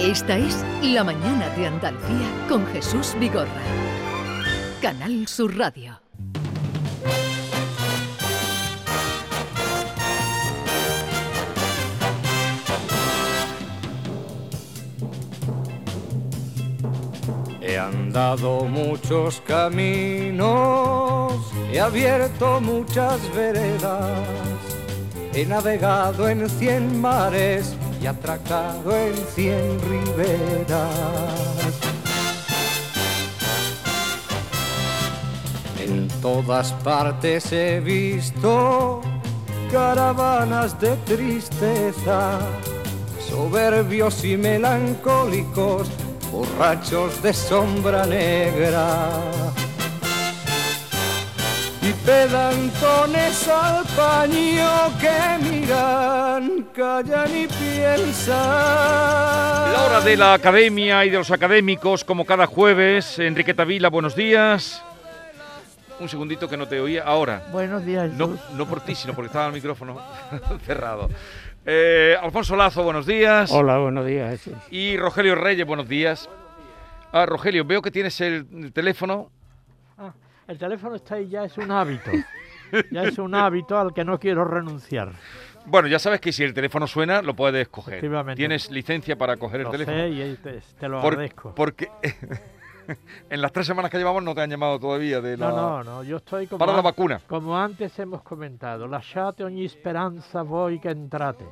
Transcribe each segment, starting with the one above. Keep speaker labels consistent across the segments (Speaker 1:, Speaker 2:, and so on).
Speaker 1: Esta es La Mañana de Andalucía con Jesús Vigorra. Canal Sur Radio.
Speaker 2: He andado muchos caminos, he abierto muchas veredas, he navegado en cien mares y atracado en cien riberas. En todas partes he visto caravanas de tristeza, soberbios y melancólicos, borrachos de sombra negra y pedantones al paño que miran, callan y piensan.
Speaker 3: La hora de la academia y de los académicos, como cada jueves. Enriqueta Vila, buenos días. Un segundito que no te oía. Ahora.
Speaker 4: Buenos días.
Speaker 3: No, no por ti, sino porque estaba el micrófono cerrado. Eh, Alfonso Lazo, buenos días.
Speaker 5: Hola, buenos días, Jesús.
Speaker 3: Y Rogelio Reyes, buenos días. Ah, Rogelio, veo que tienes el, el teléfono.
Speaker 4: El teléfono está ahí, ya es un hábito. ya es un hábito al que no quiero renunciar.
Speaker 3: Bueno, ya sabes que si el teléfono suena, lo puedes coger. Tienes licencia para coger el teléfono.
Speaker 4: sé y te, te lo
Speaker 3: Por-
Speaker 4: agradezco.
Speaker 3: porque en las tres semanas que llevamos no te han llamado todavía de la,
Speaker 4: No, no, no, yo estoy como,
Speaker 3: para la vacuna.
Speaker 4: como antes hemos comentado. Lasciate ogni speranza voi che entrate.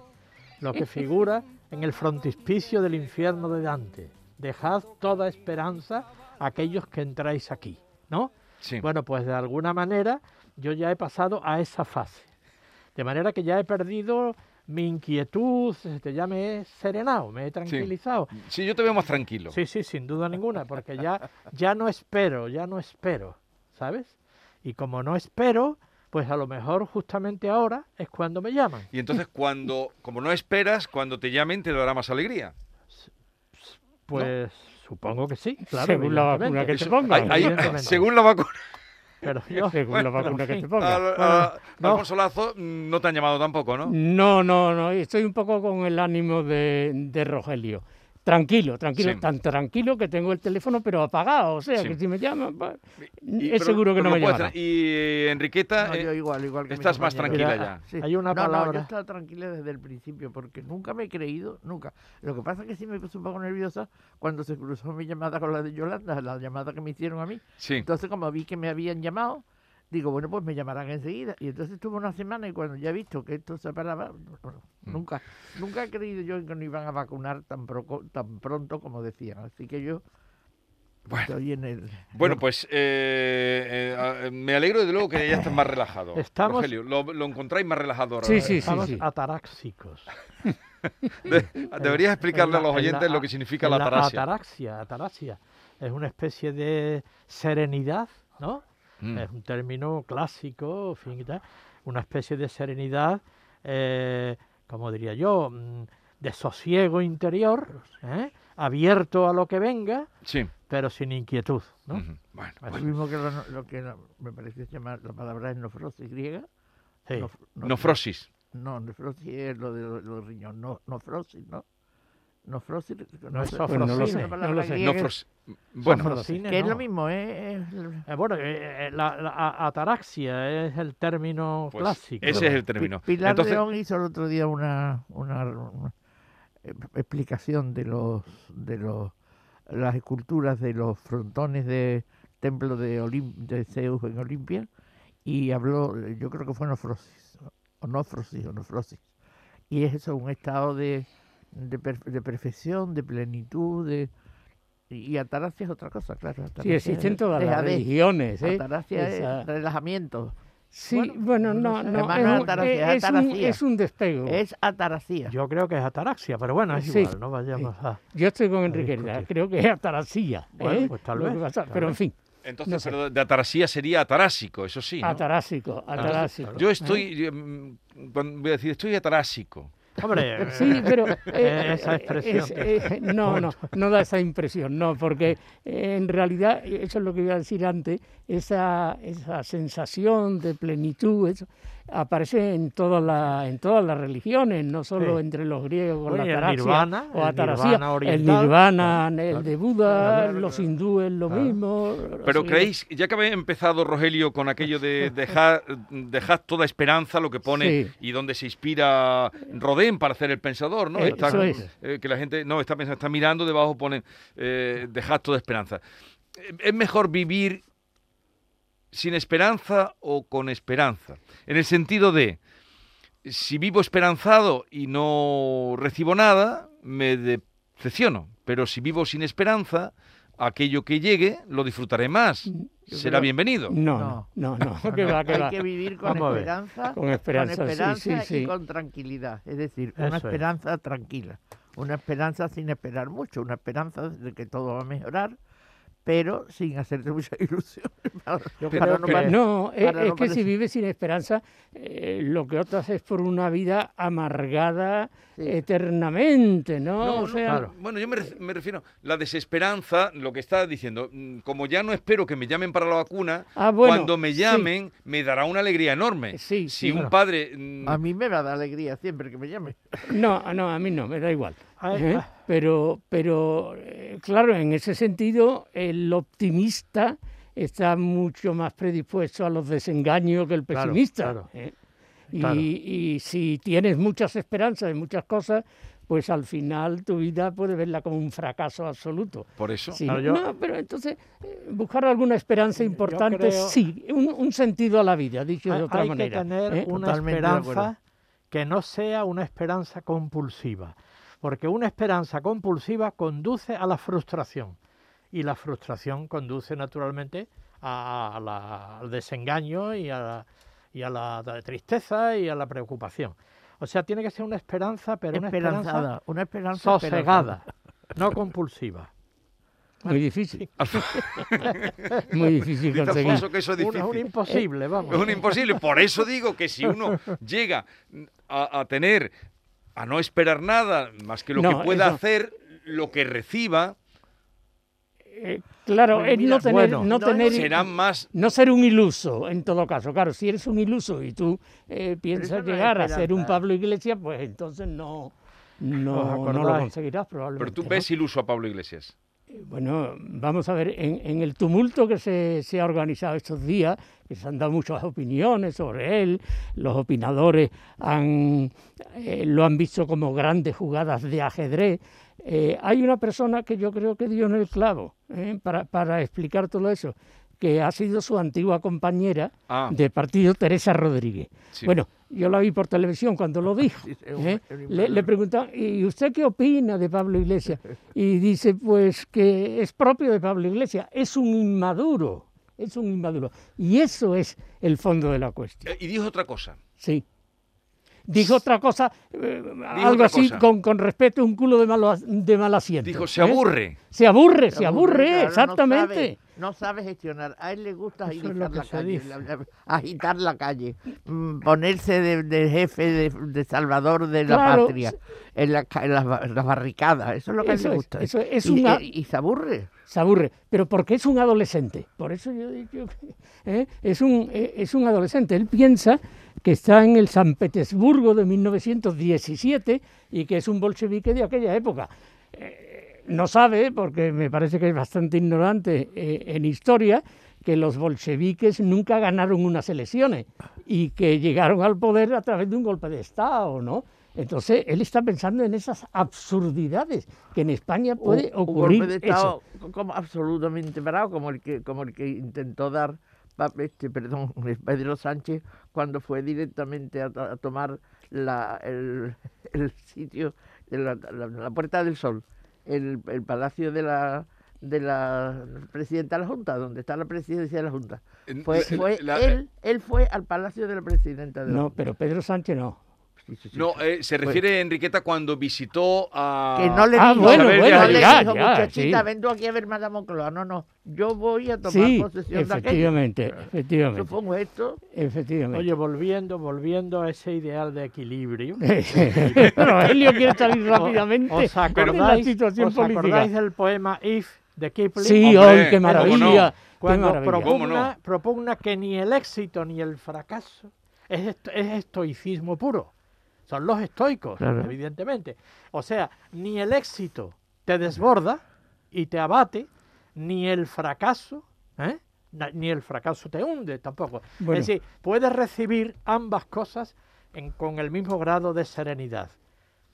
Speaker 4: Lo que figura en el frontispicio del infierno de Dante. Dejad toda esperanza a aquellos que entráis aquí, ¿no?
Speaker 3: Sí.
Speaker 4: Bueno, pues de alguna manera yo ya he pasado a esa fase. De manera que ya he perdido mi inquietud, este, ya me he serenado, me he tranquilizado.
Speaker 3: Sí, yo te veo más tranquilo.
Speaker 4: Sí, sí, sin duda ninguna, porque ya, ya no espero, ya no espero, ¿sabes? Y como no espero, pues a lo mejor justamente ahora es cuando me llaman.
Speaker 3: Y entonces cuando, como no esperas, cuando te llamen te dará más alegría.
Speaker 4: Pues supongo que sí, claro.
Speaker 5: Según la vacuna que te pongan.
Speaker 3: Hay- hay- según la vacuna.
Speaker 4: Pero yo,
Speaker 5: Según la
Speaker 4: pero,
Speaker 5: vacuna que te
Speaker 4: fin,
Speaker 5: pongan.
Speaker 3: Al-
Speaker 4: Bueno,
Speaker 3: a-
Speaker 4: no.
Speaker 3: Alfonso Lazo mm, no te han llamado tampoco, ¿no?
Speaker 5: No, no, no, estoy un poco con el ánimo de, de Rogelio. Tranquilo, tranquilo,
Speaker 3: Sí.
Speaker 5: tan tranquilo que tengo el teléfono pero apagado, o sea,
Speaker 3: Sí.
Speaker 5: que si me llaman, pues,
Speaker 3: Y-
Speaker 5: es
Speaker 3: pero-
Speaker 5: seguro que no me
Speaker 3: hacer. Y Enriqueta,
Speaker 6: No,
Speaker 3: eh,
Speaker 6: yo igual, igual que
Speaker 3: estás más tranquila
Speaker 4: Mira,
Speaker 3: ya.
Speaker 6: Sí.
Speaker 4: Hay una
Speaker 6: no, No,
Speaker 4: palabra-
Speaker 6: yo he estado tranquila desde el principio porque nunca me he creído, nunca. Lo que pasa es que sí me puse un poco nerviosa cuando se cruzó mi llamada con la de Yolanda, la llamada que me hicieron a mí.
Speaker 3: Sí.
Speaker 6: Entonces, como vi que me habían llamado, digo, bueno, pues me llamarán enseguida. Y entonces estuve una semana y cuando ya he visto que esto se paraba, bueno,
Speaker 3: Mm.
Speaker 6: nunca, nunca he creído yo que no iban a vacunar tan, proco- tan pronto como decían. Así que yo
Speaker 3: Bueno.
Speaker 6: estoy en el...
Speaker 3: Bueno, pues eh, eh, ah, me alegro desde luego que ya estés más relajado.
Speaker 4: Estamos-
Speaker 3: Rogelio, lo, lo encontráis más relajado ahora.
Speaker 5: Sí, sí, sí,
Speaker 4: Estamos
Speaker 5: sí.
Speaker 4: ataráxicos.
Speaker 3: De- deberías explicarle
Speaker 4: En
Speaker 3: a los
Speaker 4: la- en
Speaker 3: oyentes
Speaker 4: la-
Speaker 3: lo que significa
Speaker 4: en
Speaker 3: la ataraxia.
Speaker 4: Ataraxia, ataraxia. Es una especie de serenidad, ¿no?
Speaker 3: Mm.
Speaker 4: Es un término clásico, fin, tal. Una especie de serenidad, eh, como diría yo, mm, de sosiego interior, ¿eh? abierto a lo que venga,
Speaker 3: Sí.
Speaker 4: pero sin inquietud, ¿no?
Speaker 3: Bueno,
Speaker 4: Así.
Speaker 6: Lo mismo que lo, lo que me parece llamar la palabra es nofrosis griega.
Speaker 4: Sí.
Speaker 6: Nof- no-
Speaker 3: nofrosis.
Speaker 6: No, nefrosis es lo de los, los riñones, no, nofrosis, ¿no? Nofrosis,
Speaker 4: No es
Speaker 5: Pues no lo
Speaker 6: es
Speaker 5: sé,
Speaker 6: una
Speaker 5: no
Speaker 6: palabra
Speaker 5: lo sé.
Speaker 6: griega
Speaker 3: Nofros- Bueno,
Speaker 4: Sofrosine,
Speaker 6: que es lo mismo, ¿eh? Es-
Speaker 4: Eh, bueno, eh, eh, la, ataraxia es el término
Speaker 3: Pues
Speaker 4: clásico.
Speaker 3: ese es el término.
Speaker 6: Pilar
Speaker 3: Entonces,
Speaker 6: León hizo el otro día una, una, una, explicación de los de los las esculturas de los frontones de templo de, Olim- de Zeus en Olimpia y habló, yo creo que fue nofrosis, o nofrosis, o nofrosis. Y es eso, un estado de, de, per- de perfección, de plenitud, de y ataraxia es otra cosa, claro.
Speaker 5: Sí, existen todas las religiones, ¿eh?
Speaker 6: Ataraxia
Speaker 5: Esa-
Speaker 6: es relajamiento,
Speaker 5: Sí,
Speaker 6: bueno,
Speaker 5: bueno, no,
Speaker 6: no
Speaker 5: es, un-
Speaker 6: ataraxia,
Speaker 5: eh,
Speaker 6: es
Speaker 5: es un,
Speaker 6: ataraxia.
Speaker 5: es un despego.
Speaker 6: es ataraxia.
Speaker 4: Yo creo que es ataraxia, pero bueno, es
Speaker 5: Sí.
Speaker 4: igual, no vayamos a...
Speaker 5: Yo estoy con Enrique, creo que es ataraxia.
Speaker 4: Bueno,
Speaker 5: ¿eh?
Speaker 4: pues tal vez,
Speaker 5: pasa-
Speaker 4: tal
Speaker 5: pero en fin,
Speaker 3: entonces
Speaker 5: no sé.
Speaker 3: pero de atarasía sería atarásico, eso sí. ¿no?
Speaker 5: atarásico, atarásico.
Speaker 3: Yo estoy, yo, mm, cuando voy a decir, estoy atarásico.
Speaker 4: Hombre,
Speaker 5: Sí, pero eh,
Speaker 4: Esa
Speaker 5: eh,
Speaker 4: expresión.
Speaker 5: es- eh, no, no, no da esa impresión, no, porque eh, en realidad, eso es lo que iba a decir antes, esa, esa sensación de plenitud, eso, aparece en todas las en todas las religiones, no solo
Speaker 4: Sí.
Speaker 5: entre los griegos
Speaker 4: Bueno,
Speaker 5: la
Speaker 4: el
Speaker 5: ataraxia
Speaker 4: nirvana,
Speaker 5: o
Speaker 4: el
Speaker 5: ataraxia,
Speaker 4: nirvana
Speaker 5: el nirvana,
Speaker 4: Claro,
Speaker 5: el de Buda,
Speaker 4: Claro,
Speaker 5: los
Speaker 4: claro.
Speaker 5: hindúes lo
Speaker 4: Claro.
Speaker 5: mismo.
Speaker 3: Pero creéis, ya que habéis empezado, Rogelio, con aquello de dejar, dejad toda esperanza, lo que pone
Speaker 5: Sí.
Speaker 3: y donde se inspira Rodén para hacer el pensador, ¿no?
Speaker 5: Eh,
Speaker 3: Está-
Speaker 5: eso es.
Speaker 3: eh, que la gente no está pensando, está mirando, debajo pone eh, dejad toda esperanza. Eh, ¿Es mejor vivir sin esperanza o con esperanza? En el sentido de, si vivo esperanzado y no recibo nada, me decepciono. Pero si vivo sin esperanza, aquello que llegue lo disfrutaré más.
Speaker 6: Yo
Speaker 3: Será
Speaker 6: creo-
Speaker 3: bienvenido.
Speaker 5: No,
Speaker 6: No.
Speaker 5: no, no, no, que va, que
Speaker 6: Hay que vivir con esperanza,
Speaker 5: Con esperanza, sí,
Speaker 6: esperanza
Speaker 5: sí, sí.
Speaker 6: y con tranquilidad. Es decir, una
Speaker 4: es.
Speaker 6: esperanza tranquila. Una esperanza sin esperar mucho. Una esperanza de que todo va a mejorar, pero sin hacerte muchas ilusiones.
Speaker 4: Yo creo
Speaker 6: no
Speaker 4: que-
Speaker 5: No, es,
Speaker 6: para
Speaker 5: es
Speaker 6: no
Speaker 5: que si vives sin esperanza, eh, lo que otras es por una vida amargada
Speaker 6: Sí.
Speaker 5: eternamente, ¿no?
Speaker 3: No,
Speaker 5: o
Speaker 3: no,
Speaker 5: sea,
Speaker 4: claro.
Speaker 3: Bueno, yo me, ref- me refiero la desesperanza, lo que está diciendo, mm, como ya no espero que me llamen para la vacuna,
Speaker 5: Ah, bueno,
Speaker 3: cuando me
Speaker 5: sí.
Speaker 3: lemmen me dará una alegría enorme.
Speaker 5: Sí,
Speaker 3: si
Speaker 5: sí,
Speaker 3: un
Speaker 5: bueno.
Speaker 3: padre mm,
Speaker 6: A mí me va a dar alegría siempre que me llame.
Speaker 5: No, no, a mí no, me da igual.
Speaker 4: Ay,
Speaker 5: ¿eh?
Speaker 4: ah.
Speaker 5: Pero, pero eh, claro, en ese sentido, el optimista está mucho más predispuesto a los desengaños que el
Speaker 4: Claro,
Speaker 5: pesimista.
Speaker 4: claro.
Speaker 5: ¿eh? Y,
Speaker 4: Claro.
Speaker 5: y si tienes muchas esperanzas en muchas cosas, pues al final tu vida puede verla como un fracaso absoluto.
Speaker 3: por eso.
Speaker 5: Sí,
Speaker 4: Claro, yo-
Speaker 5: No, pero entonces eh, buscar alguna esperanza importante,
Speaker 4: creo-
Speaker 5: sí, un, un sentido a la vida, dicho de
Speaker 4: Hay,
Speaker 5: otra
Speaker 4: hay
Speaker 5: manera.
Speaker 4: que tener
Speaker 5: ¿eh?
Speaker 4: una
Speaker 6: Totalmente de
Speaker 4: esperanza que no sea una esperanza compulsiva, porque una esperanza compulsiva conduce a la frustración y la frustración conduce naturalmente a la- al desengaño y a, la, y a la tristeza y a la preocupación. O sea, tiene que ser una esperanza, pero una esperanza
Speaker 6: Esperanzada. Una esperanza
Speaker 4: sosegada, no compulsiva.
Speaker 5: Muy difícil. Muy difícil conseguir.
Speaker 3: Alfonso que eso es
Speaker 4: Un, imposible, vamos.
Speaker 3: Es un imposible. Por eso digo que si uno llega a, a tener, a no esperar nada más que lo
Speaker 5: No,
Speaker 3: que pueda
Speaker 5: eso-
Speaker 3: hacer, lo que reciba,
Speaker 5: Eh, claro,
Speaker 6: Pues
Speaker 5: es no tener,
Speaker 4: bueno,
Speaker 5: no
Speaker 6: no
Speaker 5: tener,
Speaker 3: será más.
Speaker 5: no ser un iluso en todo caso. Claro, si eres un iluso y tú eh, piensas
Speaker 6: no
Speaker 5: llegar a ser un. Pablo Iglesias, pues entonces no, no,
Speaker 4: ¿Os
Speaker 5: no lo conseguirás probablemente.
Speaker 3: Pero tú
Speaker 5: ¿no?
Speaker 3: ves iluso a Pablo Iglesias.
Speaker 5: Bueno, vamos a ver, en, en el tumulto que se, se ha organizado estos días, que se han dado muchas opiniones sobre él, los opinadores han, eh, lo han visto como grandes jugadas de ajedrez. eh, hay una persona que yo creo que dio en el clavo eh, para, para explicar todo eso, que ha sido su antigua compañera
Speaker 3: Ah.
Speaker 5: de partido, Teresa Rodríguez.
Speaker 3: Sí.
Speaker 5: Bueno, yo la vi por televisión cuando lo dijo. ¿eh? Le, le preguntaban, ¿y usted qué opina de Pablo Iglesias? Y dice, pues que es propio de Pablo Iglesias, es un inmaduro, es un inmaduro. Y eso es el fondo de la cuestión,
Speaker 3: Eh, Y dijo otra cosa.
Speaker 5: sí. Dijo otra cosa, eh, algo
Speaker 3: otra
Speaker 5: así,
Speaker 3: cosa.
Speaker 5: con, con respeto, un culo de, malo, de mal asiento.
Speaker 3: Dijo, se
Speaker 5: ¿eh?
Speaker 3: aburre.
Speaker 5: Se aburre, se,
Speaker 6: Se
Speaker 5: aburre,
Speaker 6: claro, no
Speaker 5: exactamente.
Speaker 6: sabe- No sabe, gestionar. A él le gusta
Speaker 4: que
Speaker 6: la calle,
Speaker 4: dice.
Speaker 6: la- la- agitar la calle, ponerse de, de jefe, de, de salvador de la
Speaker 5: Claro,
Speaker 6: patria, en, la ca- en las, ba- las barricadas. Eso es lo que a él le
Speaker 5: es,
Speaker 6: gusta.
Speaker 5: eso es
Speaker 6: y,
Speaker 5: una-
Speaker 6: y- y se aburre.
Speaker 5: se aburre, pero porque es un adolescente. Por eso yo digo que ¿eh? es, un, eh, es un adolescente. Él piensa que está en el San Petersburgo de 1917 y que es un bolchevique de aquella época. Eh, no sabe, porque me parece que es bastante ignorante eh, en historia, que los bolcheviques nunca ganaron unas elecciones y que llegaron al poder a través de un golpe de Estado, ¿no? Entonces, él está pensando en esas absurdidades que en España puede
Speaker 6: un, un
Speaker 5: ocurrir
Speaker 6: golpe de
Speaker 5: eso.
Speaker 6: Estado como absolutamente bravo, como el que, como el que intentó dar este, perdón, Pedro Sánchez cuando fue directamente a, to- a tomar la, el, el sitio de la, la- la Puerta del Sol, el, el palacio de la de la presidenta de la Junta, donde está la presidencia de la Junta. Fue, fue
Speaker 3: la-
Speaker 6: él, él fue al palacio de la presidenta de la
Speaker 5: No,
Speaker 6: Junta.
Speaker 5: pero Pedro Sánchez no.
Speaker 6: Sí, sí, sí.
Speaker 3: No, eh, se refiere Enriqueta cuando visitó a.
Speaker 6: que no le
Speaker 5: Ah,
Speaker 6: dijo,
Speaker 5: bueno, bueno,
Speaker 6: no le
Speaker 5: ya,
Speaker 6: dijo,
Speaker 5: ya,
Speaker 6: muchachita,
Speaker 5: sí.
Speaker 6: ven tú aquí a ver Madame Moncloa. No, no, yo voy a tomar
Speaker 5: Sí,
Speaker 6: posesión de aquello.
Speaker 5: efectivamente, efectivamente,
Speaker 6: fue un gesto.
Speaker 5: efectivamente.
Speaker 4: Oye, volviendo, volviendo a ese ideal de equilibrio.
Speaker 5: Rogelio quiere salir rápidamente
Speaker 4: ¿Os
Speaker 5: de la
Speaker 4: acordáis,
Speaker 5: situación
Speaker 4: os acordáis del poema If de Kipling?
Speaker 5: Sí,
Speaker 3: Hombre,
Speaker 5: hoy, qué
Speaker 3: ¿cómo
Speaker 5: maravilla,
Speaker 3: no?
Speaker 5: qué
Speaker 4: Cuando
Speaker 5: maravilla.
Speaker 3: ¿Cómo no?
Speaker 4: propugna, propugna que ni el éxito ni el fracaso es, est- es estoicismo puro. Son los estoicos,
Speaker 6: Claro.
Speaker 4: evidentemente. O sea, ni el éxito te desborda y te abate, ni el fracaso, ¿eh? Ni el fracaso te hunde tampoco.
Speaker 5: Bueno.
Speaker 4: Es decir, puedes recibir ambas cosas en- con el mismo grado de serenidad.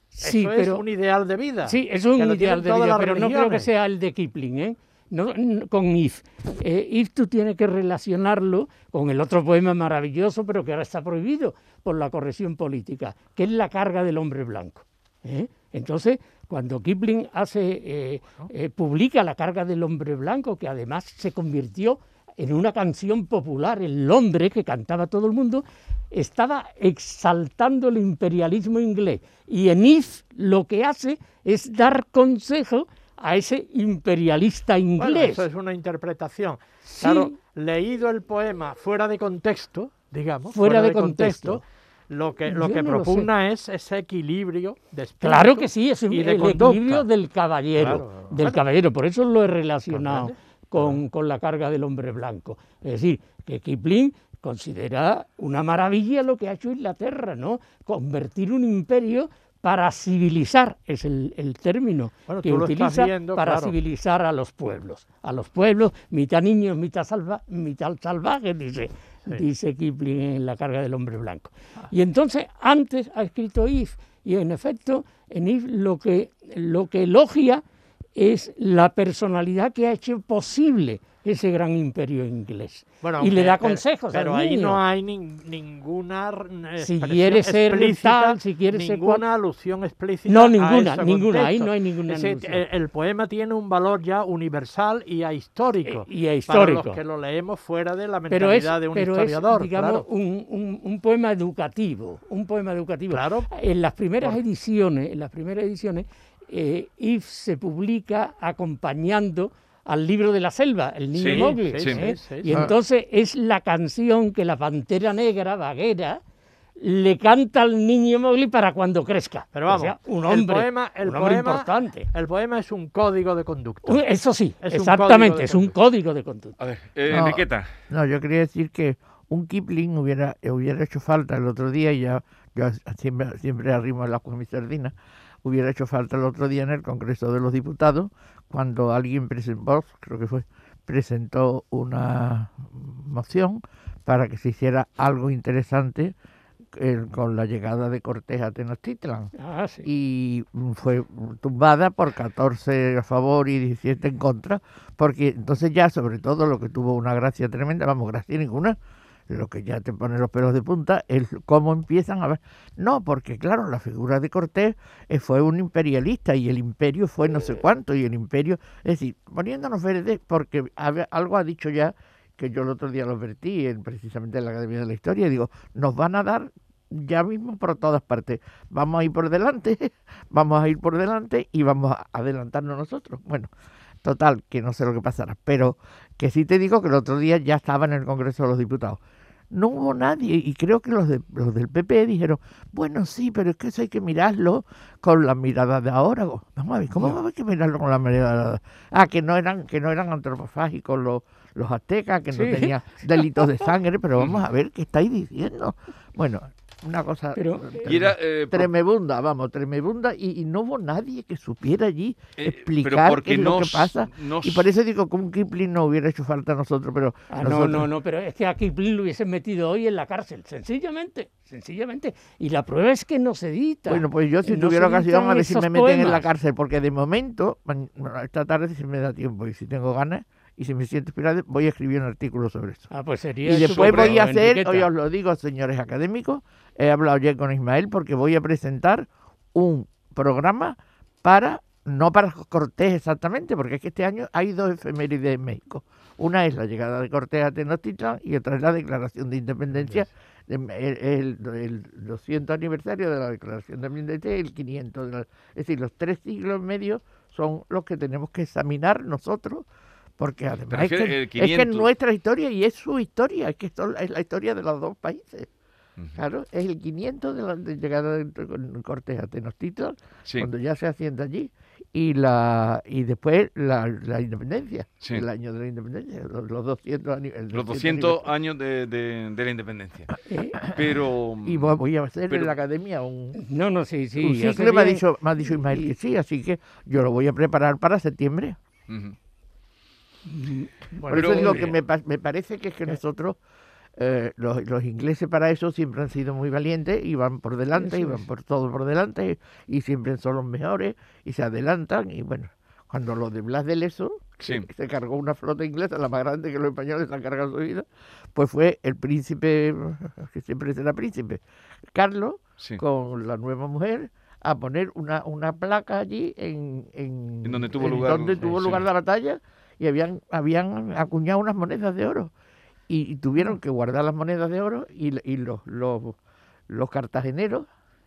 Speaker 5: Sí,
Speaker 4: Eso
Speaker 5: pero
Speaker 4: es un ideal de vida.
Speaker 5: Sí, es un ideal de vida, pero no creo que sea el de Kipling, ¿eh? No, con If. Eh, If tú tienes que relacionarlo con el otro poema maravilloso, pero que ahora está prohibido por la corrección política, que es La carga del hombre blanco. ¿eh? Entonces, cuando Kipling hace, eh, publica La carga del hombre blanco, que además se convirtió en una canción popular en Londres que cantaba todo el mundo, estaba exaltando el imperialismo inglés. Y en If lo que hace es dar consejo a ese imperialista
Speaker 4: Bueno,
Speaker 5: inglés.
Speaker 4: eso es una interpretación.
Speaker 5: Sí.
Speaker 4: Claro, leído el poema fuera de contexto, digamos,
Speaker 5: Fuera de contexto.
Speaker 4: lo que, lo
Speaker 5: Yo
Speaker 4: que
Speaker 5: no lo sé.
Speaker 4: propugna es ese equilibrio de
Speaker 5: Claro que sí, es un-
Speaker 4: y de
Speaker 5: el
Speaker 4: conducta.
Speaker 5: equilibrio del caballero,
Speaker 4: Claro,
Speaker 5: del caballero, por eso lo he relacionado con, con la carga del hombre blanco. Es decir, que Kipling considera una maravilla lo que ha hecho Inglaterra, ¿no? Convertir un imperio para civilizar, es el, el término
Speaker 4: Bueno,
Speaker 5: que utiliza
Speaker 4: viendo,
Speaker 5: para
Speaker 4: claro.
Speaker 5: civilizar a los pueblos. A los pueblos, mitad niños, mitad, salva, mitad salvajes, dice, dice Kipling en La carga del hombre blanco.
Speaker 4: Ah.
Speaker 5: Y entonces, antes ha escrito If, y en efecto, en If lo que, lo que elogia es la personalidad que ha hecho posible ese gran imperio inglés.
Speaker 4: Bueno,
Speaker 5: y le da consejos
Speaker 4: Pero
Speaker 5: al
Speaker 4: ahí
Speaker 5: niño.
Speaker 4: no hay nin- ninguna
Speaker 5: Si quiere ser
Speaker 4: explícita,
Speaker 5: tal, si quiere ser
Speaker 4: ninguna alusión explícita.
Speaker 5: No,
Speaker 4: a
Speaker 5: ninguna,
Speaker 4: ese
Speaker 5: ninguna, ahí
Speaker 4: contexto.
Speaker 5: no hay ninguna
Speaker 4: Es decir, el, el poema tiene un valor ya universal y histórico.
Speaker 5: Eh, y a
Speaker 4: Para
Speaker 5: histórico.
Speaker 4: los que lo leemos fuera de la
Speaker 5: pero es,
Speaker 4: mentalidad de un
Speaker 5: pero es,
Speaker 4: historiador.
Speaker 5: digamos,
Speaker 4: claro.
Speaker 5: un, un- un poema educativo, un poema educativo.
Speaker 4: Claro.
Speaker 5: En las primeras
Speaker 4: Por-
Speaker 5: ediciones, en las primeras ediciones, eh, If se publica acompañando al libro de la selva, el niño
Speaker 3: Sí,
Speaker 5: Mowgli,
Speaker 3: sí,
Speaker 5: ¿eh?
Speaker 4: sí, sí,
Speaker 5: y
Speaker 4: sí.
Speaker 5: entonces es la canción que la pantera negra, vaguera, le canta al niño Mowgli para cuando crezca.
Speaker 4: Pero
Speaker 5: O
Speaker 4: vamos,
Speaker 5: sea, un
Speaker 4: el
Speaker 5: hombre,
Speaker 4: poema- el
Speaker 5: un hombre
Speaker 4: poema-
Speaker 5: importante.
Speaker 4: El poema es un código de conducta.
Speaker 5: Un- Eso sí,
Speaker 4: Es un
Speaker 5: exactamente,
Speaker 4: de
Speaker 5: es un código de conducta.
Speaker 3: A ver, eh,
Speaker 6: No.
Speaker 3: Enriqueta.
Speaker 6: No, yo quería decir que un Kipling hubiera, hubiera hecho falta el otro día, y ya yo siempre, siempre arrimo el agua a mi sardina, hubiera hecho falta el otro día en el Congreso de los Diputados, cuando alguien presentó, creo que fue, presentó una moción para que se hiciera algo interesante eh, con la llegada de Cortés a Tenochtitlan
Speaker 5: Ah, sí.
Speaker 6: y fue tumbada por 14 a favor y 17 en contra, porque entonces ya sobre todo lo que tuvo una gracia tremenda, vamos, gracia ninguna, lo que ya te pone los pelos de punta es cómo empiezan a ver. No, porque claro, la figura de Cortés eh, fue un imperialista y el imperio fue no sé cuánto y el imperio, es decir, poniéndonos verdes, porque algo ha dicho ya que yo el otro día lo advertí en, precisamente en la Academia de la Historia, y digo, nos van a dar ya mismo por todas partes. Vamos a ir por delante, vamos a ir por delante y vamos a adelantarnos nosotros. Bueno, total, que no sé lo que pasará, pero que sí te digo que el otro día ya estaba en el Congreso de los Diputados. No hubo nadie y creo que los, de, los del PP dijeron, bueno, sí, pero es que eso hay que mirarlo con la mirada de ahora. Vamos a ver, ¿cómo hay que mirarlo con la mirada de ahora? Ah, que no eran, que no eran antropofágicos los, los aztecas, que no tenían delitos de sangre, pero vamos a ver qué estáis diciendo. Bueno, una cosa
Speaker 5: Pero,
Speaker 3: Y era, eh,
Speaker 6: tremebunda, vamos, tremebunda, y, y no hubo nadie que supiera allí
Speaker 3: eh,
Speaker 6: explicar qué es lo que pasa.
Speaker 3: nos-
Speaker 6: Y por eso digo que un Kipling no hubiera hecho falta a nosotros, pero
Speaker 5: Ah, no,
Speaker 6: nosotros-
Speaker 5: no, no, pero es que a Kipling lo hubiesen metido hoy en la cárcel, sencillamente, sencillamente. Y la prueba es que no se edita.
Speaker 6: Bueno, pues yo si
Speaker 5: No
Speaker 6: tuviera ocasión a ver si me meten en la cárcel, porque de momento, esta tarde si me da tiempo y si tengo ganas y si me siento inspirado, voy a escribir un artículo sobre eso.
Speaker 5: Ah, pues sería
Speaker 6: Y después voy a hacer, hoy os lo digo, señores académicos, he hablado ya con Ismael porque voy a presentar un programa para, no para Cortés exactamente, porque es que este año hay dos efemérides en México. Una es la llegada de Cortés a Tenochtitlan y otra es la declaración de independencia, de- el, el, el 200 aniversario de la declaración de independencia y el 500. de la- es decir, los tres siglos medios son los que tenemos que examinar nosotros, porque además es que, es que
Speaker 3: 500.
Speaker 6: es nuestra historia y es su historia, es que esto es la historia de los dos países. Claro, es el 500 de la de llegada de Cortés a Tenochtitlan,
Speaker 3: Sí.
Speaker 6: cuando ya se asienta allí, y la y después la, la independencia,
Speaker 3: Sí.
Speaker 6: el año de la independencia, los, los 200 años. el
Speaker 3: Los
Speaker 6: 200
Speaker 3: 200 años de, de- de la independencia.
Speaker 5: Eh,
Speaker 3: Pero...
Speaker 6: Y voy voy a hacer
Speaker 3: Pero-
Speaker 6: en la academia un,
Speaker 5: no, no, sí, sí.
Speaker 6: un ciclo, me ha, dicho, me ha dicho Ismael que sí, así que yo lo voy a preparar para septiembre.
Speaker 3: Ujú.
Speaker 6: Por
Speaker 3: Pero-
Speaker 6: eso digo que me, pa- me parece que es que nosotros, eh, los, los ingleses para eso siempre han sido muy valientes y van por delante y van
Speaker 5: es.
Speaker 6: por todo por delante y siempre son los mejores y se adelantan y bueno, cuando lo de Blas de Leso,
Speaker 3: Sí.
Speaker 6: que se cargó una flota inglesa, la más grande que los españoles han cargado en su vida, pues fue el príncipe, que siempre será príncipe, Carlos,
Speaker 3: Sí.
Speaker 6: con la nueva mujer, a poner una, una placa allí en, en,
Speaker 3: En donde tuvo lugar-
Speaker 6: donde tuvo
Speaker 3: sí.
Speaker 6: lugar la batalla y habían, habían acuñado unas monedas de oro y, y tuvieron que guardar las monedas de oro y, y los, los, los cartageneros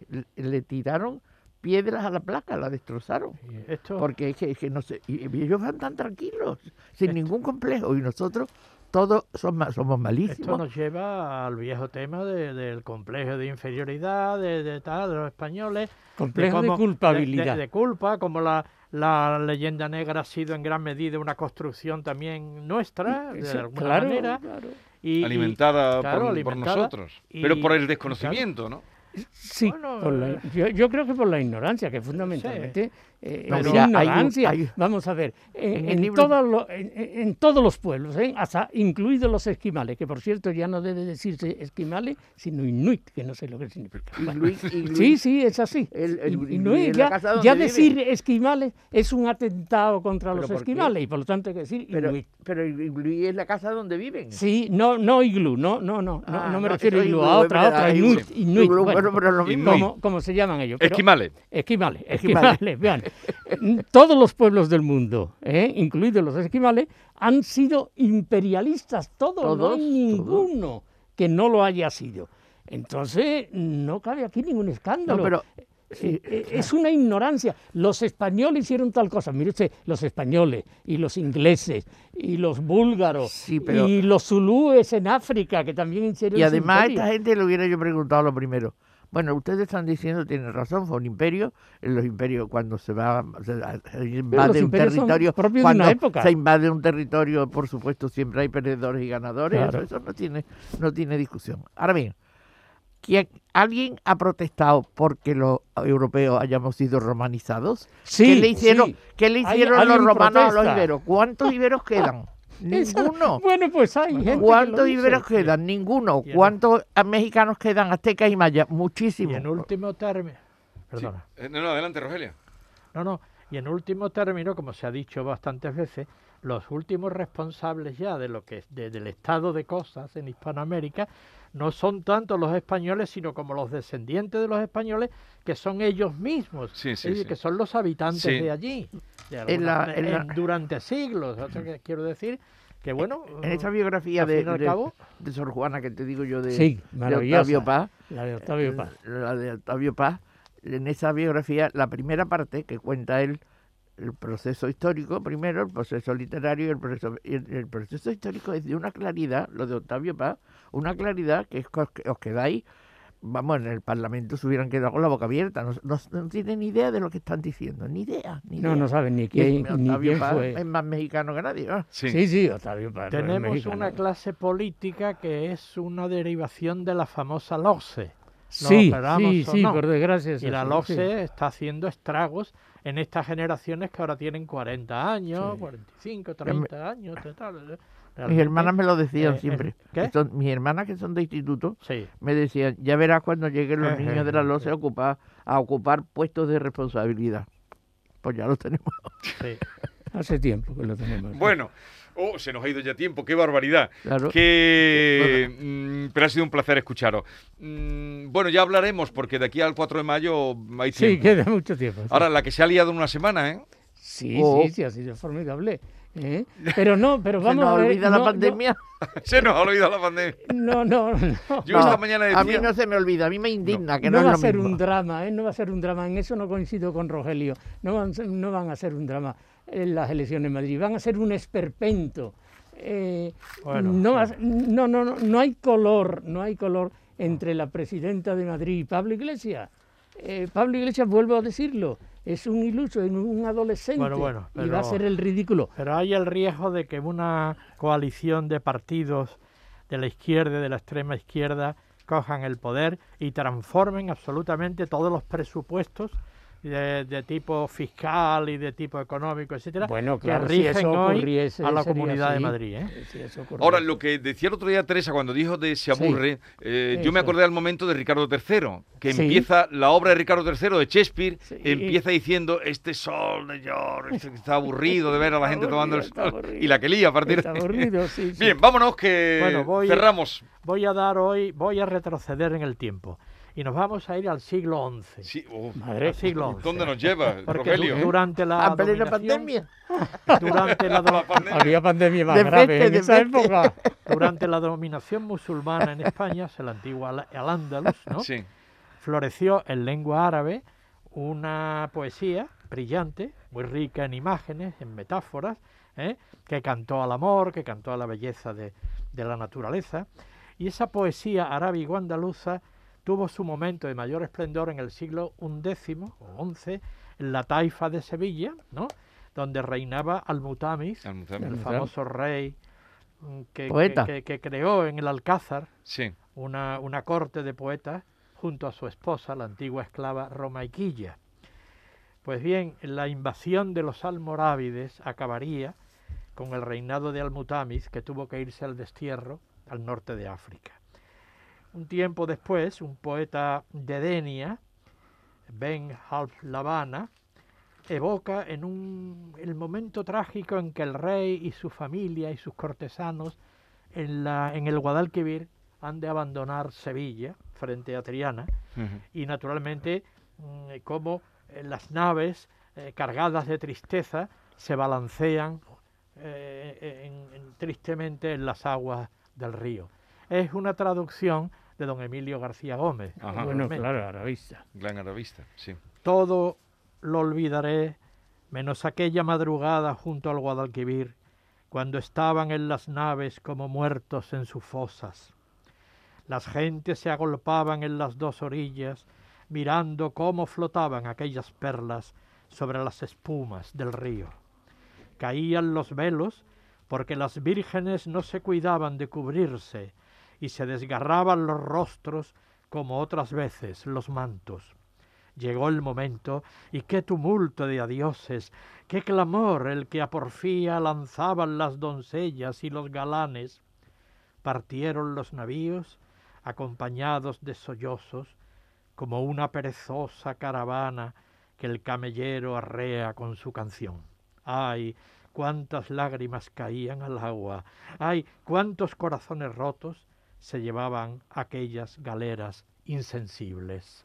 Speaker 6: le, le tiraron piedras a la placa, la destrozaron.
Speaker 4: Esto,
Speaker 6: Porque es que, es que no sé, y, ellos van tan tranquilos, sin ningún complejo, y nosotros todos somos, somos
Speaker 4: Esto
Speaker 6: malísimos.
Speaker 4: nos lleva al viejo tema de- del complejo de inferioridad, de, de tal, de los españoles.
Speaker 5: Complejo de culpabilidad.
Speaker 4: De, de culpa, como la, la leyenda negra ha sido en gran medida una construcción también nuestra, de
Speaker 5: Sí,
Speaker 4: alguna
Speaker 5: claro,
Speaker 4: manera.
Speaker 5: claro.
Speaker 4: y- y-
Speaker 3: alimentada
Speaker 4: claro,
Speaker 3: por, por
Speaker 4: alimentada
Speaker 3: nosotros.
Speaker 4: y-
Speaker 3: pero por el desconocimiento, ¿no?
Speaker 5: Sí,
Speaker 4: Bueno,
Speaker 5: por la-
Speaker 4: eh,
Speaker 5: yo, yo creo que por la ignorancia, que fundamentalmente eh,
Speaker 6: No, mira,
Speaker 5: ignorancia.
Speaker 6: hay-
Speaker 5: Vamos a ver, en,
Speaker 6: en el
Speaker 5: en
Speaker 6: libro-
Speaker 5: todos los- en, todos los pueblos, ¿eh? hasta incluidos los esquimales, que por cierto ya no debe decirse esquimales, sino inuit, que no sé lo que significa. Bueno,
Speaker 6: Luis-
Speaker 5: Sí, sí, es así.
Speaker 6: El-
Speaker 5: inuit, ya decir esquimales es un atentado contra
Speaker 6: ¿Pero
Speaker 5: los esquimales y por lo tanto hay que decir
Speaker 6: pero,
Speaker 5: inuit.
Speaker 6: pero Luis es la casa donde viven.
Speaker 5: Sí, no, no iglú, no, no, no, no,
Speaker 6: Ah,
Speaker 5: no me
Speaker 6: no,
Speaker 5: refiero a iglú,
Speaker 6: iglú,
Speaker 5: a otra,
Speaker 6: verdad,
Speaker 5: otra,
Speaker 6: iglú.
Speaker 5: inuit, inuit,
Speaker 6: Iglú,
Speaker 5: bueno,
Speaker 6: bueno, pero es lo mismo.
Speaker 5: como, como se llaman ellos. pero-.
Speaker 3: Esquimales,
Speaker 5: Esquimales.
Speaker 6: esquimales,
Speaker 5: vean. Todos los pueblos del mundo, ¿eh? incluidos los esquimales, han sido imperialistas, todos, no hay ninguno que no lo haya sido. Entonces, no cabe aquí ningún escándalo.
Speaker 6: No, pero
Speaker 5: Eh, eh, es una ignorancia. Los españoles hicieron tal cosa. Mire usted, los españoles y los ingleses y los búlgaros
Speaker 6: Sí, pero-
Speaker 5: y los zulúes en África que también hicieron
Speaker 6: Y además a esta gente le hubiera yo preguntado lo primero. Bueno, ustedes están diciendo, tienen razón, fue un imperio. En los imperios cuando se va, se, se invade un territorio,
Speaker 5: de
Speaker 6: cuando
Speaker 5: una época.
Speaker 6: se invade un territorio, por supuesto, siempre hay perdedores y ganadores.
Speaker 5: Claro.
Speaker 6: Eso, eso no tiene, no tiene discusión. Ahora bien, ¿quién- ¿alguien ha protestado porque los europeos hayamos sido romanizados?
Speaker 5: Sí,
Speaker 6: ¿Qué le hicieron,
Speaker 5: sí.
Speaker 6: ¿qué le
Speaker 5: Hay-
Speaker 6: hicieron los romanos a los
Speaker 5: protesta.
Speaker 6: iberos? ¿Cuántos iberos quedan?
Speaker 5: Esa-
Speaker 6: Ninguno.
Speaker 5: Bueno, pues hay gente que
Speaker 6: ¿Cuántos
Speaker 5: dice.
Speaker 6: iberos quedan? Ninguno.
Speaker 4: Y
Speaker 6: ¿Cuántos mexicanos quedan? Aztecas y mayas.
Speaker 4: Y
Speaker 6: Muchísimos.
Speaker 4: en último término, perdona,
Speaker 3: Eh, No, no, adelante, Rogelia.
Speaker 4: no, no, y en último término, como se ha dicho bastantes veces, los últimos responsables ya de lo que es de- del estado de cosas en Hispanoamérica no son tanto los españoles, sino como los descendientes de los españoles, que son ellos mismos,
Speaker 3: Sí, sí,
Speaker 4: es decir,
Speaker 3: sí.
Speaker 4: que son los habitantes
Speaker 3: Sí.
Speaker 4: de allí, de
Speaker 6: En la-
Speaker 4: alguna-
Speaker 6: en la-
Speaker 4: en- durante siglos. O sea, que quiero decir que bueno,
Speaker 6: En esa biografía
Speaker 4: al
Speaker 6: de,
Speaker 4: fin y al
Speaker 6: de-
Speaker 4: cabo,
Speaker 6: de Sor Juana que te digo yo de,
Speaker 5: Sí,
Speaker 6: de
Speaker 5: maravillosa.
Speaker 6: Octavio Paz,
Speaker 5: La de Octavio Paz.
Speaker 6: la de Octavio Paz, en esa biografía, la primera parte que cuenta él, el proceso histórico primero, el proceso literario y el proceso, y el, el proceso histórico es de una claridad, lo de Octavio Paz, una claridad que es que os, que os quedáis, vamos, en el Parlamento se hubieran quedado con la boca abierta, no, no, no tienen ni idea de lo que están diciendo, ni idea, ni
Speaker 5: No,
Speaker 6: idea.
Speaker 5: no saben ni quién,
Speaker 6: es-
Speaker 5: ni
Speaker 6: Octavio
Speaker 5: quién
Speaker 6: Paz
Speaker 5: fue.
Speaker 6: es más mexicano que nadie. ¿no?
Speaker 3: Sí.
Speaker 5: Sí, sí, Octavio Paz.
Speaker 4: tenemos una clase política que es una derivación de la famosa LOCSE.
Speaker 5: Sí, sí,
Speaker 4: o
Speaker 5: sí,
Speaker 4: no.
Speaker 5: por desgracia. es
Speaker 4: Y la
Speaker 5: sí.
Speaker 4: está haciendo estragos en estas generaciones que ahora tienen 40 años,
Speaker 5: Sí.
Speaker 4: 45, 30 años, tal, tal.
Speaker 6: Mis hermanas me lo decían
Speaker 4: eh,
Speaker 6: siempre.
Speaker 4: eh,
Speaker 6: son- mis hermanas que son de instituto
Speaker 4: Sí,
Speaker 6: me decían, ya verás cuando lleguen los
Speaker 4: Eh,
Speaker 6: niños de
Speaker 4: eh,
Speaker 6: la
Speaker 4: eh,
Speaker 6: LOCE a ocupar, a ocupar puestos de responsabilidad. Pues ya los tenemos.
Speaker 4: sí.
Speaker 5: Hace tiempo que lo tenemos.
Speaker 3: Bueno, oh, se nos ha ido ya tiempo, qué barbaridad.
Speaker 6: Claro.
Speaker 3: Que, mm, pero ha sido un placer escucharos. Mm, bueno, ya hablaremos porque de aquí al 4 de mayo hay
Speaker 5: sí,
Speaker 3: tiempo.
Speaker 5: queda mucho tiempo. sí.
Speaker 3: Ahora, la que se ha liado en una semana, ¿eh?
Speaker 5: Sí,
Speaker 6: Oh.
Speaker 5: sí, sí, ha sido formidable. ¿eh? Pero no, pero
Speaker 6: Se
Speaker 5: vamos
Speaker 6: nos
Speaker 5: a ver.
Speaker 6: olvida
Speaker 5: no,
Speaker 6: la pandemia.
Speaker 3: Se nos ha olvidado la pandemia.
Speaker 5: No, no, no.
Speaker 3: Yo
Speaker 6: No,
Speaker 3: esta mañana decía...
Speaker 6: a mí no se me olvida, a mí me indigna que no,
Speaker 5: no
Speaker 6: es
Speaker 5: va a ser
Speaker 6: mismo.
Speaker 5: un drama, ¿eh? no va a ser un drama. En eso no coincido con Rogelio. No van, no van a ser un drama las elecciones en Madrid. Van a ser un esperpento. Eh,
Speaker 4: Bueno,
Speaker 5: no, no, no, no, no hay color, no hay color entre la presidenta de Madrid y Pablo Iglesias. Eh, Pablo Iglesias, vuelvo a decirlo, es un iluso, es un adolescente
Speaker 4: Bueno, bueno,
Speaker 5: y va a ser el ridículo.
Speaker 4: Pero hay el riesgo de que una coalición de partidos de la izquierda y de la extrema izquierda cojan el poder y transformen absolutamente todos los presupuestos de, de tipo fiscal y de tipo económico, etcétera,
Speaker 5: Bueno,
Speaker 4: que
Speaker 5: claro, si
Speaker 4: rigen
Speaker 5: eso
Speaker 4: hoy a la Comunidad de
Speaker 5: así.
Speaker 4: Madrid. ¿eh?
Speaker 5: Si eso.
Speaker 3: Ahora, lo que decía el otro día Teresa cuando dijo de se
Speaker 5: Sí.
Speaker 3: aburre, eh, yo me acordé al momento de Ricardo III, que
Speaker 5: Sí.
Speaker 3: empieza la obra de Ricardo III de Shakespeare,
Speaker 5: Sí.
Speaker 3: empieza diciendo este sol de York, este que está aburrido de ver a la gente tomando el sol
Speaker 5: aburrido.
Speaker 3: y la que lía a partir
Speaker 5: Está
Speaker 3: de
Speaker 5: aburrido, sí, sí.
Speaker 3: Bien, vámonos que
Speaker 4: Bueno, voy-
Speaker 3: cerramos.
Speaker 4: Voy a dar hoy, voy a retroceder en el tiempo y nos vamos a ir al siglo XI.
Speaker 3: Sí,
Speaker 5: Madre,
Speaker 4: Al siglo XI.
Speaker 3: ¿Dónde nos lleva,
Speaker 4: Porque
Speaker 3: Rogelio?
Speaker 4: du- durante la
Speaker 6: A plena
Speaker 4: dominación-
Speaker 6: pandemia.
Speaker 4: durante la
Speaker 3: La pandemia.
Speaker 5: había pandemia más
Speaker 6: De
Speaker 5: grave
Speaker 6: peste,
Speaker 5: en esa
Speaker 6: peste.
Speaker 5: época.
Speaker 4: Durante la dominación musulmana en España, es el antiguo Al- Al-Ándalus, ¿no?
Speaker 3: Sí.
Speaker 4: floreció en lengua árabe una poesía brillante, muy rica en imágenes, en metáforas, ¿eh? que cantó al amor, que cantó a la belleza de, de la naturaleza. Y esa poesía arábigo-andaluza tuvo su momento de mayor esplendor en el siglo XI o XI, en la taifa de Sevilla, ¿no? donde reinaba Al-Mutamis, el famoso rey mm, que, que-
Speaker 6: Poeta.
Speaker 4: que- que creó en el Alcázar
Speaker 3: Sí.
Speaker 4: una, una corte de poetas junto a su esposa, la antigua esclava Romaiquilla. Pues bien, la invasión de los almorávides acabaría con el reinado de Almutamis, que tuvo que irse al destierro al norte de África. Un tiempo después, un poeta de Denia, Ben Half Lavana, evoca en un, el momento trágico en que el rey y su familia y sus cortesanos en, la, en el Guadalquivir han de abandonar Sevilla frente a Triana y naturalmente mm, como eh, las naves eh, cargadas de tristeza se balancean eh, en- en- tristemente en las aguas del río. Es una traducción de don Emilio García Gómez.
Speaker 3: Ajá.
Speaker 5: Bueno, claro, aravista.
Speaker 3: Gran arabista, sí.
Speaker 4: Todo lo olvidaré, menos aquella madrugada junto al Guadalquivir, cuando estaban en las naves como muertos en sus fosas. Las gentes se agolpaban en las dos orillas, mirando cómo flotaban aquellas perlas sobre las espumas del río. Caían los velos porque las vírgenes no se cuidaban de cubrirse y se desgarraban los rostros como otras veces los mantos. Llegó el momento y qué tumulto de adioses, qué clamor el que a porfía lanzaban las doncellas y los galanes. Partieron los navíos, acompañados de sollozos, como una perezosa caravana que el camellero arrea con su canción. ¡Ay! cuántas lágrimas caían al agua, ay, cuántos corazones rotos se llevaban aquellas galeras insensibles.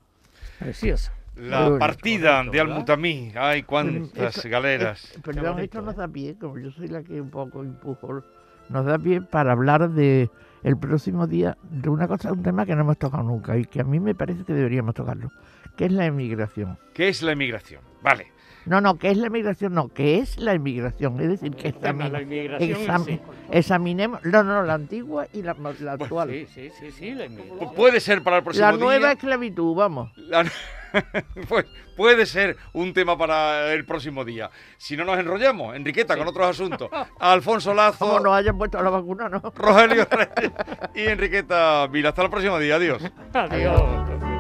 Speaker 5: Precioso.
Speaker 3: La
Speaker 6: Muy
Speaker 3: partida
Speaker 4: bonito,
Speaker 3: de. Almutamí. Ay, cuántas
Speaker 6: Esto-
Speaker 3: galeras.
Speaker 6: eh, perdón,
Speaker 4: bonito,
Speaker 6: esto nos da pie, como yo soy la que un poco empujo, nos da pie para hablar de el próximo día de una cosa, un tema que no hemos tocado nunca y que a mí me parece que deberíamos tocarlo, que es la emigración.
Speaker 3: ¿Qué es la emigración? Vale.
Speaker 6: No, no, ¿qué es la emigración? No, ¿qué es la emigración? Es decir, que
Speaker 5: El tema de la
Speaker 6: examine-
Speaker 5: inmigración en
Speaker 6: exam-
Speaker 5: sí.
Speaker 6: examinemos, no, no, la antigua y la, la actual.
Speaker 5: Sí, sí, sí, sí, la inmigración.
Speaker 3: Puede ser para el próximo
Speaker 6: la
Speaker 3: día.
Speaker 6: nueva esclavitud, vamos.
Speaker 3: La- pues puede ser un tema para el próximo día. Si no nos enrollamos, Enriqueta, con otros asuntos. Alfonso
Speaker 6: Como
Speaker 3: Lazo,
Speaker 6: nos hayan puesto la vacuna, ¿no?
Speaker 3: Rogelio Reyes y Enriqueta Vila. Hasta el próximo día. Adiós.
Speaker 5: Adiós.